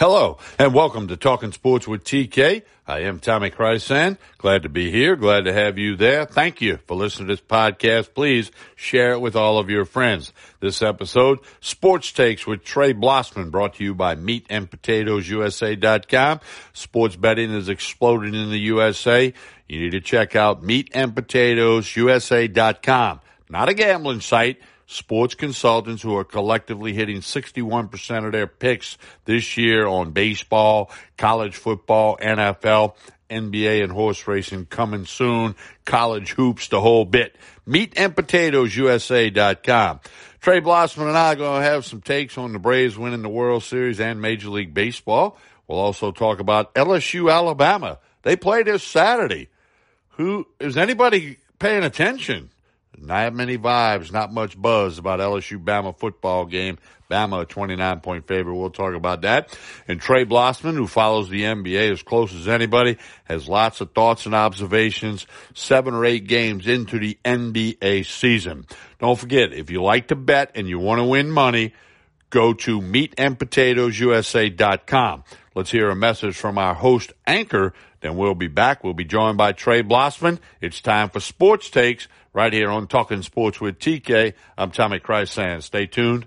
Hello, and welcome to Talking Sports with TK. I am Tommy Chrysan. Glad to be here. Glad to have you there. Thank you for listening to this podcast. Please share it with all of your friends. This episode, Sports Takes with Trey Blossman, brought to you by MeatAndPotatoesUSA.com. Sports betting is exploding in the USA. You need to check out MeatAndPotatoesUSA.com. Not a gambling site sports consultants who are collectively hitting 61% of their picks this year on baseball, college football, NFL, NBA, and horse racing coming soon. College hoops, the whole bit. Meat and Potatoes MeatAndPotatoesUSA.com. Trey Blossman and I are going to have some takes on the Braves winning the World Series and Major League Baseball. We'll also talk about LSU Alabama. They play this Saturday. Who is anybody paying attention? Not many vibes, not much buzz about LSU Bama football game. Bama a 29 point favorite. We'll talk about that. And Trey Blossman, who follows the NBA as close as anybody, has lots of thoughts and observations seven or eight games into the NBA season. Don't forget, if you like to bet and you want to win money, go to meatandpotatoesusa.com. Let's hear a message from our host anchor. Then we'll be back. We'll be joined by Trey Blossman. It's time for sports takes right here on Talking Sports with TK. I'm Tommy Chrysan. Stay tuned.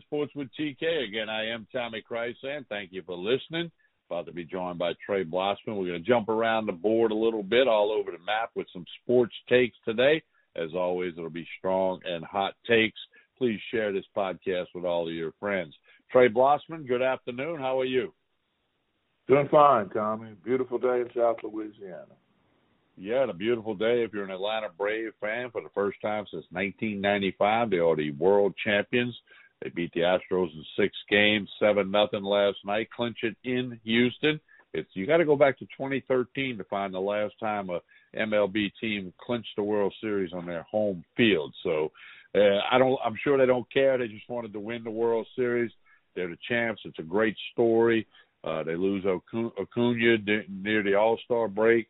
Sports with TK. Again, I am Tommy Chrysan. Thank you for listening. About to be joined by Trey Blossman. We're going to jump around the board a little bit, all over the map with some sports takes today. As always, it'll be strong and hot takes. Please share this podcast with all of your friends. Trey Blossman, good afternoon. How are you? Doing fine, Tommy. Beautiful day in South Louisiana. Yeah, a beautiful day if you're an Atlanta Brave fan for the first time since 1995. They are the world champions. They beat the Astros in six games, seven nothing last night. Clinch it in Houston. It's you got to go back to 2013 to find the last time a MLB team clinched the World Series on their home field. So uh, I don't. I'm sure they don't care. They just wanted to win the World Series. They're the champs. It's a great story. Uh, they lose Acuna near the All Star break.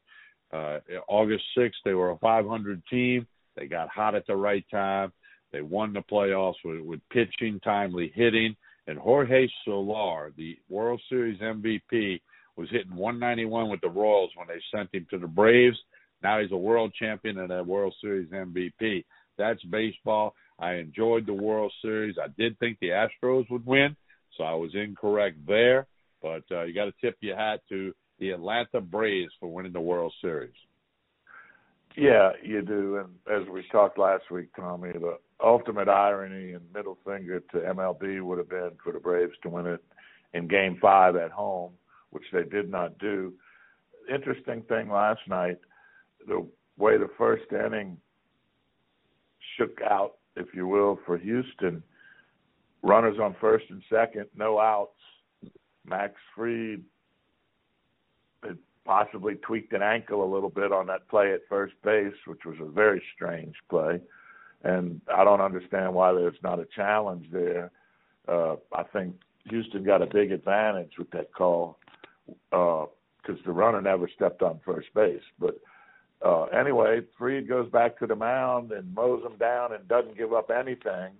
Uh, August 6th, they were a 500 team. They got hot at the right time. They won the playoffs with, with pitching, timely hitting, and Jorge Soler, the World Series MVP, was hitting 191 with the Royals when they sent him to the Braves. Now he's a world champion and a World Series MVP. That's baseball. I enjoyed the World Series. I did think the Astros would win, so I was incorrect there. But uh, you got to tip your hat to the Atlanta Braves for winning the World Series. Yeah, you do. And as we talked last week, Tommy, the ultimate irony and middle finger to MLB would have been for the Braves to win it in Game Five at home, which they did not do. Interesting thing last night, the way the first inning shook out, if you will, for Houston. Runners on first and second, no outs. Max Fried had possibly tweaked an ankle a little bit on that play at first base, which was a very strange play and I don't understand why there's not a challenge there. Uh, I think Houston got a big advantage with that call because uh, the runner never stepped on first base. But uh, anyway, Fried goes back to the mound and mows him down and doesn't give up anything.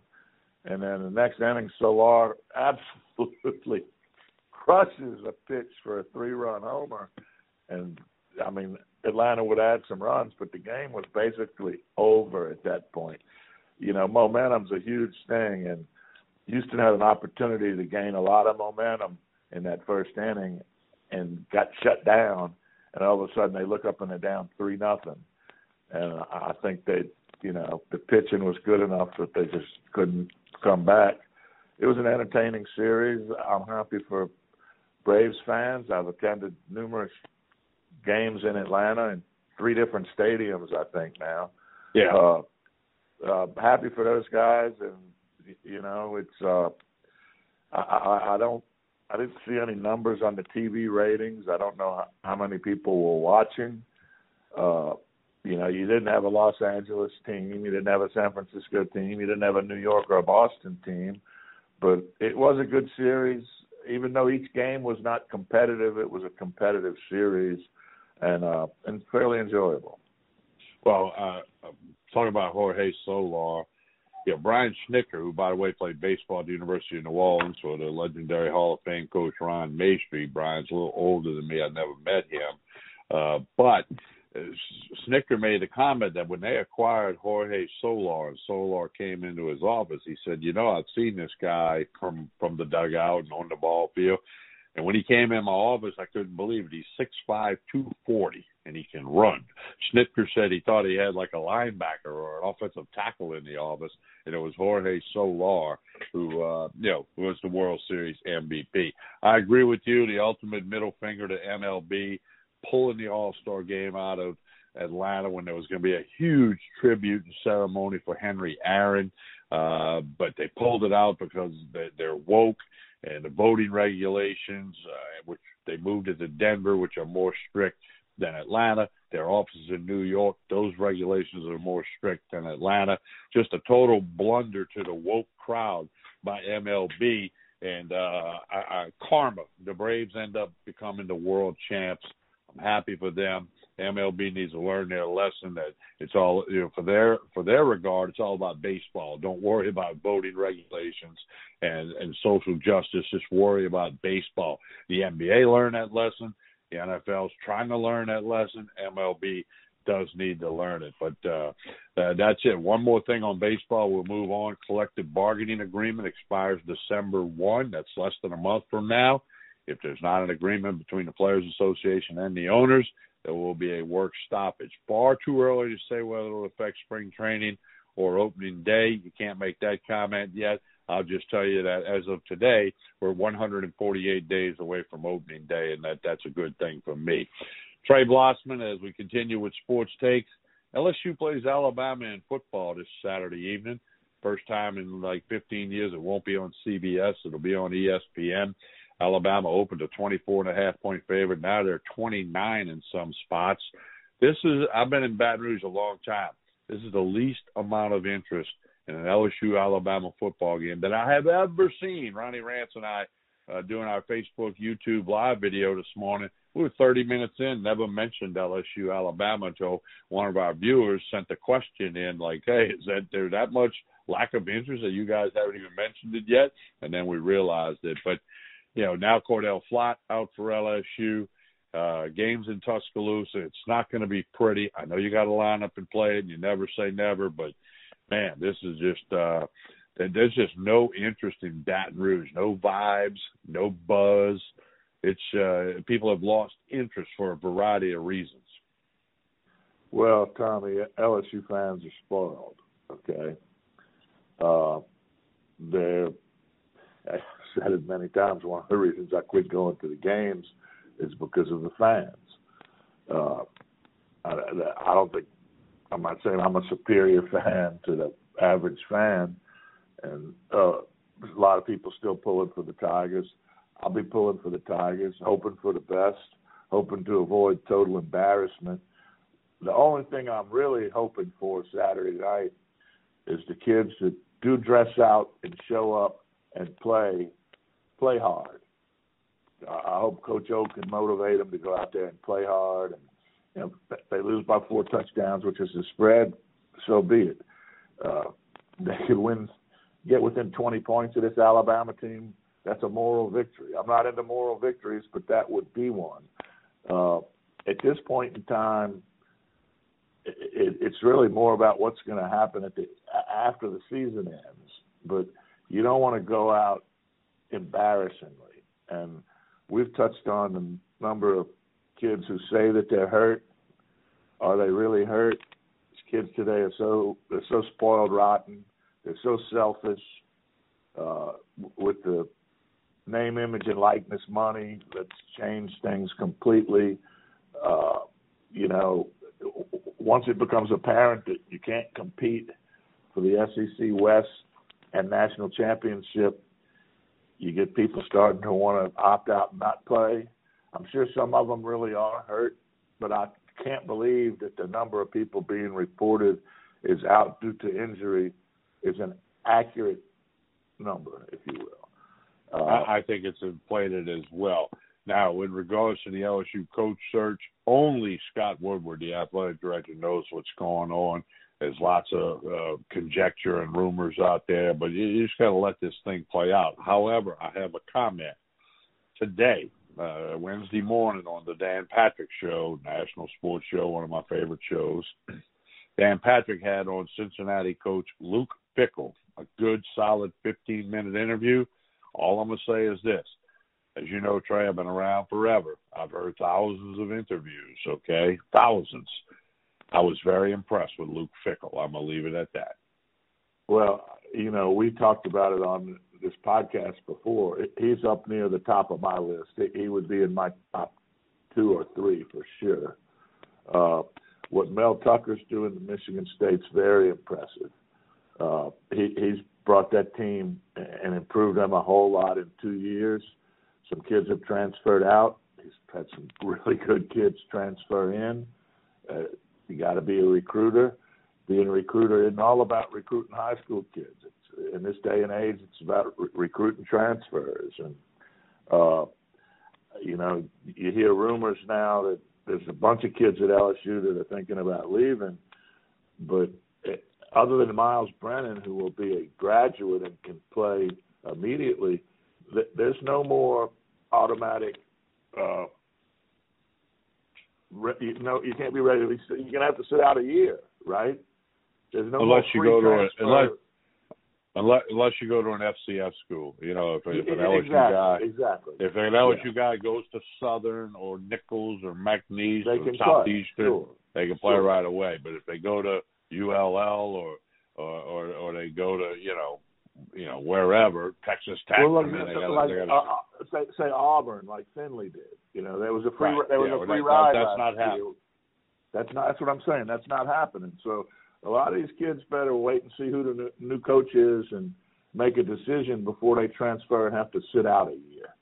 And then the next inning, Soler absolutely crushes a pitch for a three-run homer. And I mean, Atlanta would add some runs, but the game was basically over at that point you know, momentum's a huge thing, and Houston had an opportunity to gain a lot of momentum in that first inning, and got shut down. And all of a sudden, they look up and they're down three nothing. And I think they, you know, the pitching was good enough that they just couldn't come back. It was an entertaining series. I'm happy for Braves fans. I've attended numerous games in Atlanta in three different stadiums, I think now. Yeah. Uh, uh, happy for those guys, and you know, it's uh, I, I, I don't I didn't see any numbers on the TV ratings. I don't know how, how many people were watching. Uh, you know, you didn't have a Los Angeles team, you didn't have a San Francisco team, you didn't have a New York or a Boston team, but it was a good series. Even though each game was not competitive, it was a competitive series, and uh, and fairly enjoyable. Well, uh, talking about Jorge Soler, yeah, Brian Snitker, who by the way played baseball at the University of New Orleans for the legendary Hall of Fame coach Ron Maestri. Brian's a little older than me. I never met him, uh, but uh, Snitker made a comment that when they acquired Jorge Soler and Soler came into his office, he said, "You know, I've seen this guy from from the dugout and on the ball field." And when he came in my office, I couldn't believe it. He's six five, two forty, and he can run. Snitker said he thought he had like a linebacker or an offensive tackle in the office, and it was Jorge Soler who, uh, you know, was the World Series MVP. I agree with you. The ultimate middle finger to MLB, pulling the All Star game out of Atlanta when there was going to be a huge tribute and ceremony for Henry Aaron, uh, but they pulled it out because they're woke and the voting regulations, uh, which they moved it to Denver, which are more strict than Atlanta. Their offices in New York, those regulations are more strict than Atlanta. Just a total blunder to the woke crowd by MLB and uh, I, I, karma. The Braves end up becoming the world champs. I'm happy for them. MLB needs to learn their lesson that it's all you know for their for their regard. It's all about baseball. Don't worry about voting regulations and and social justice. Just worry about baseball. The NBA learned that lesson. The NFL's trying to learn that lesson. MLB does need to learn it. But uh, uh, that's it. One more thing on baseball. We'll move on. Collective bargaining agreement expires December 1. That's less than a month from now. If there's not an agreement between the Players Association and the owners, there will be a work stoppage. Far too early to say whether it'll affect spring training or opening day. You can't make that comment yet. I'll just tell you that as of today, we're 148 days away from opening day, and that that's a good thing for me. Trey Blossman, as we continue with sports takes, LSU plays Alabama in football this Saturday evening. First time in like 15 years, it won't be on CBS. It'll be on ESPN. Alabama opened a 24 and a half point favorite. Now they're 29 in some spots. This is I've been in Baton Rouge a long time. This is the least amount of interest in an LSU Alabama football game that I have ever seen. Ronnie Rance and I uh, doing our Facebook YouTube live video this morning. We were 30 minutes in, never mentioned LSU Alabama until one of our viewers sent a question in, like, "Hey, is that there that much lack of interest that you guys haven't even mentioned it yet?" And then we realized it. But you know, now Cordale Flott out for LSU. Uh, games in Tuscaloosa. It's not going to be pretty. I know you got to line up and play it, and you never say never, but man, this is just uh, there's just no interest in Baton Rouge, no vibes, no buzz. It's uh, people have lost interest for a variety of reasons. Well, Tommy, LSU fans are spoiled. Okay, uh, they're said it many times. One of the reasons I quit going to the games is because of the fans. Uh, I, I don't think I'm not saying I'm a superior fan to the average fan, and uh, a lot of people still pulling for the Tigers. I'll be pulling for the Tigers, hoping for the best, hoping to avoid total embarrassment. The only thing I'm really hoping for Saturday night is the kids that do dress out and show up and play play hard. I hope Coach O can motivate them to go out there and play hard. And you know, they lose by four touchdowns, which is the spread. So be it. Uh, they could win, get within 20 points of this Alabama team. That's a moral victory. I'm not into moral victories, but that would be one. Uh, at this point in time, it, it, it's really more about what's going to happen at the after the season ends. But you don't want to go out embarrassingly. And we've touched on the number of kids who say that they're hurt. Are they really hurt? These kids today are so they're so spoiled rotten. They're so selfish uh, with the name, image, and likeness money that's changed things completely. Uh, you know, once it becomes apparent that you can't compete for the SEC West and national championship you get people starting to want to opt out and not play. I'm sure some of them really are hurt, but I can't believe that the number of people being reported is out due to injury is an accurate number, if you will. Uh, I, I think it's inflated as well. Now, in regards to the LSU coach search, only Scott Woodward, the athletic director, knows what's going on. There's lots of uh, conjecture and rumors out there, but you, you just got to let this thing play out. However, I have a comment today, uh, Wednesday morning on the Dan Patrick Show, national sports show, one of my favorite shows. Dan Patrick had on Cincinnati coach Luke Fickell, a good, solid 15 minute interview. All I'm going to say is this. As you know, Trey, I've been around forever. I've heard thousands of interviews, okay? Thousands. I was very impressed with Luke Fickell. I'm going to leave it at that. Well, you know, we talked about it on this podcast before. He's up near the top of my list. He would be in my top two or three for sure. Uh, what Mel Tucker's doing at Michigan State's very impressive. Uh, he, he's brought that team and improved them a whole lot in two years. Some kids have transferred out. He's had some really good kids transfer in. Uh, you got to be a recruiter. Being a recruiter isn't all about recruiting high school kids. It's, in this day and age, it's about re- recruiting transfers. And uh, you know, you hear rumors now that there's a bunch of kids at LSU that are thinking about leaving, but it, other than Myles Brennan, who will be a graduate and can play immediately, th- there's no more automatic. Uh, re- you know, you can't be ready to be. You're gonna have to sit out a year, right? There's no unless you go to a, unless unless unless you go to an FCS school. You know, if, if an exactly, LSU guy exactly if an LSU yeah. guy goes to Southern or Nicholls or McNeese they or can Southeastern, sure. they can play sure. right away. But if they go to ULL or or or, or they go to you know you know wherever Texas Tech, well, look, I mean, they gotta, like they gotta, uh, say, say Auburn, like Finley did. You know, there was a free Right. there was Yeah, a free that- ride. that's not happening. That's not. That's what I'm saying. That's not happening. So a lot of these kids better wait and see who the new, new coach is and make a decision before they transfer and have to sit out a year.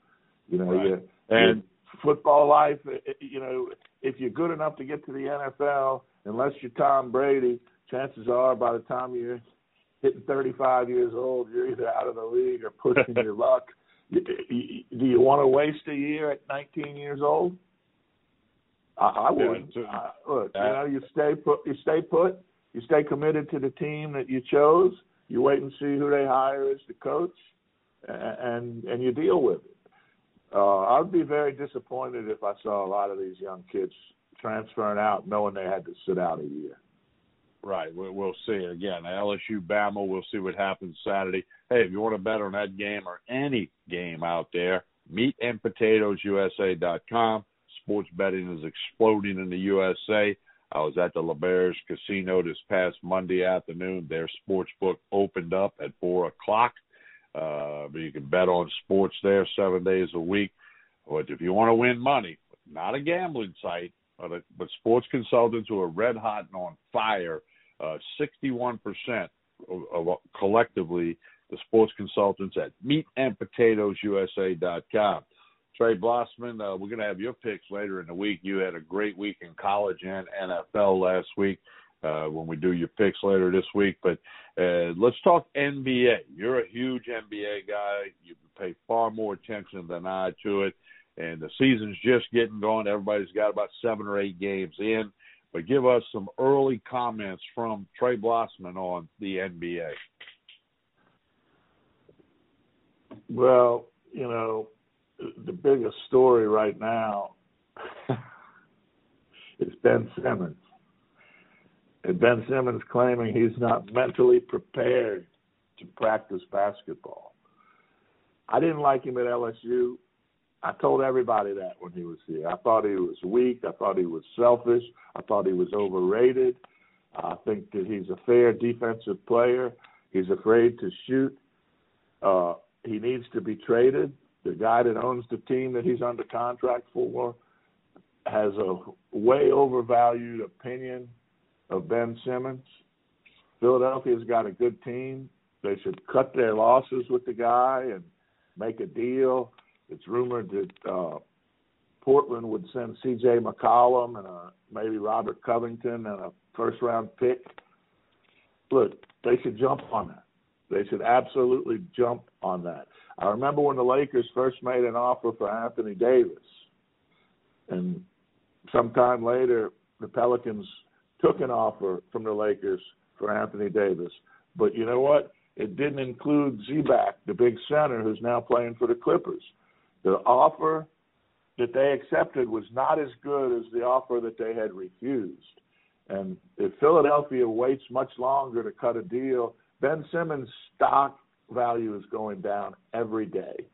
You know, Right. you, and football life. You know, if you're good enough to get to the NFL, unless you're Tom Brady, chances are by the time you're hitting 35 years old, you're either out of the league or pushing your luck. Do you want to waste a year at 19 years old? I, I would. Yeah, I, look, you know, you stay put. You stay put. You stay committed to the team that you chose. You wait and see who they hire as the coach, and and you deal with it. Uh, I'd be very disappointed if I saw a lot of these young kids transferring out, knowing they had to sit out a year. Right. We'll, we'll see. Again, LSU Bama. We'll see what happens Saturday. Hey, if you want to bet on that game or any game out there, meatandpotatoesusa.com. Sports betting is exploding in the USA. I was at the L'Auberge Casino this past Monday afternoon. Their sports book opened up at four o'clock. Uh, you can bet on sports there seven days a week. But if you want to win money, not a gambling site, but, a, but sports consultants who are red hot and on fire, uh, 61% of, of collectively the sports consultants at meatandpotatoesusa.com. Trey Blossman, uh, we're going to have your picks later in the week. You had a great week in college and NFL last week uh, when we do your picks later this week. But uh, let's talk NBA. You're a huge NBA guy. You pay far more attention than I to it. And the season's just getting going. Everybody's got about seven or eight games in. But give us some early comments from Trey Blossman on the NBA. Well, you know, the biggest story right now is Ben Simmons. And Ben Simmons claiming he's not mentally prepared to practice basketball. I didn't like him at LSU. I told everybody that when he was here. I thought he was weak. I thought he was selfish. I thought he was overrated. I think that he's a fair defensive player. He's afraid to shoot. Uh, he needs to be traded. The guy that owns the team that he's under contract for has a way overvalued opinion of Ben Simmons. Philadelphia's got a good team. They should cut their losses with the guy and make a deal. It's rumored that uh, Portland would send C.J. McCollum and a, maybe Robert Covington and a first round pick. Look, they should jump on that. They should absolutely jump on that. I remember when the Lakers first made an offer for Anthony Davis, and sometime later the Pelicans took an offer from the Lakers for Anthony Davis. But you know what? It didn't include Zubac, the big center who's now playing for the Clippers. The offer that they accepted was not as good as the offer that they had refused. And if Philadelphia waits much longer to cut a deal, Ben Simmons' stock value is going down every day.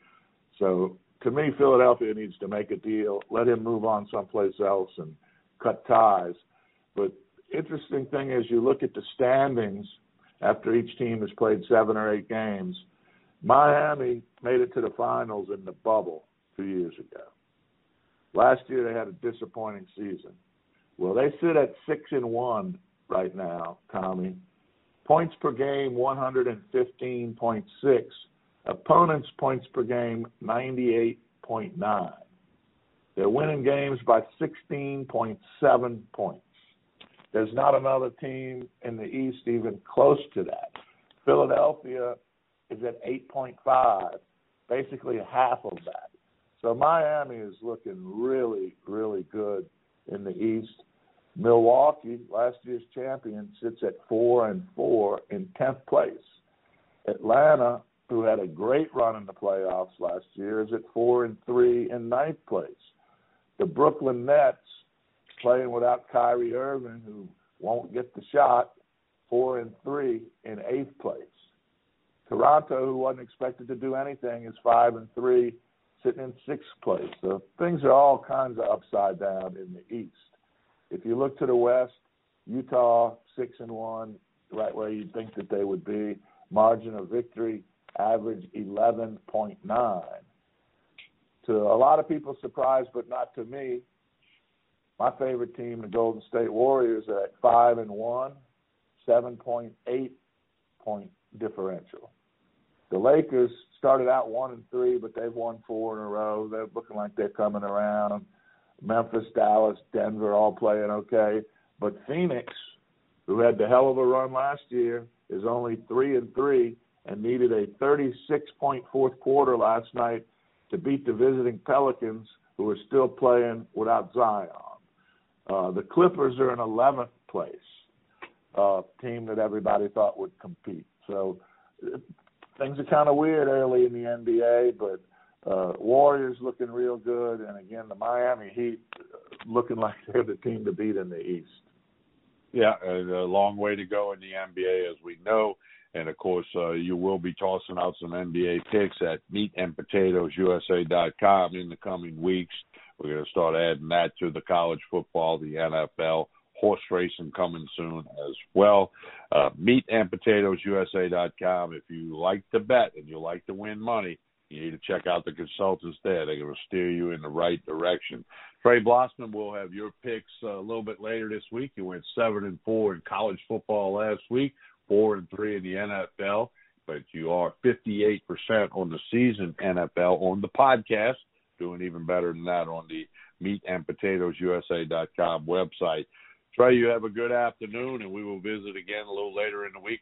So to me, Philadelphia needs to make a deal, let him move on someplace else, and cut ties. But interesting thing is, you look at the standings after each team has played seven or eight games. Miami made it to the finals in the bubble two years ago. Last year they had a disappointing season. Well, they sit at six and one right now, Tommy. Points per game 115.6. Opponents' points per game 98.9. They're winning games by 16.7 points. There's not another team in the East even close to that. Philadelphia is at 8.5, basically half of that. So Miami is looking really, really good in the East. Milwaukee, last year's champion, sits at four and four in tenth place. Atlanta, who had a great run in the playoffs last year, is at four and three in ninth place. The Brooklyn Nets, playing without Kyrie Irving, who won't get the shot, four and three in eighth place. Toronto, who wasn't expected to do anything, is five and three, sitting in sixth place. So things are all kinds of upside down in the East. If you look to the West, Utah six and one, right where you'd think that they would be. Margin of victory, average eleven point nine. To a lot of people's surprise, but not to me, my favorite team, the Golden State Warriors, are at five and one, seven point eight point differential. The Lakers started out one and three, but they've won four in a row. They're looking like they're coming around. Memphis, Dallas, Denver all playing okay. But Phoenix, who had the hell of a run last year, is only three and three and needed a 36 point fourth quarter last night to beat the visiting Pelicans, who are still playing without Zion. Uh, the Clippers are in 11th place, uh, team that everybody thought would compete. So uh, things are kind of weird early in the NBA, but uh, Warriors looking real good, and again the Miami Heat looking like they're the team to beat in the East. Yeah, a long way to go in the NBA, as we know. And of course, uh, you will be tossing out some NBA picks at meatandpotatoesusa.com in the coming weeks. We're going to start adding that to the college football, the NFL, horse racing coming soon as well. Uh, meatandpotatoesusa.com. If you like to bet and you like to win money, you need to check out the consultants there. They're going to steer you in the right direction. Trey Blossman will have your picks uh, a little bit later this week. You went seven and four in college football last week, four and three in the NFL, but you are 58% on the season NFL on the podcast, doing even better than that on the meatandpotatoesusa.com website. Trey, you have a good afternoon, and we will visit again a little later in the week.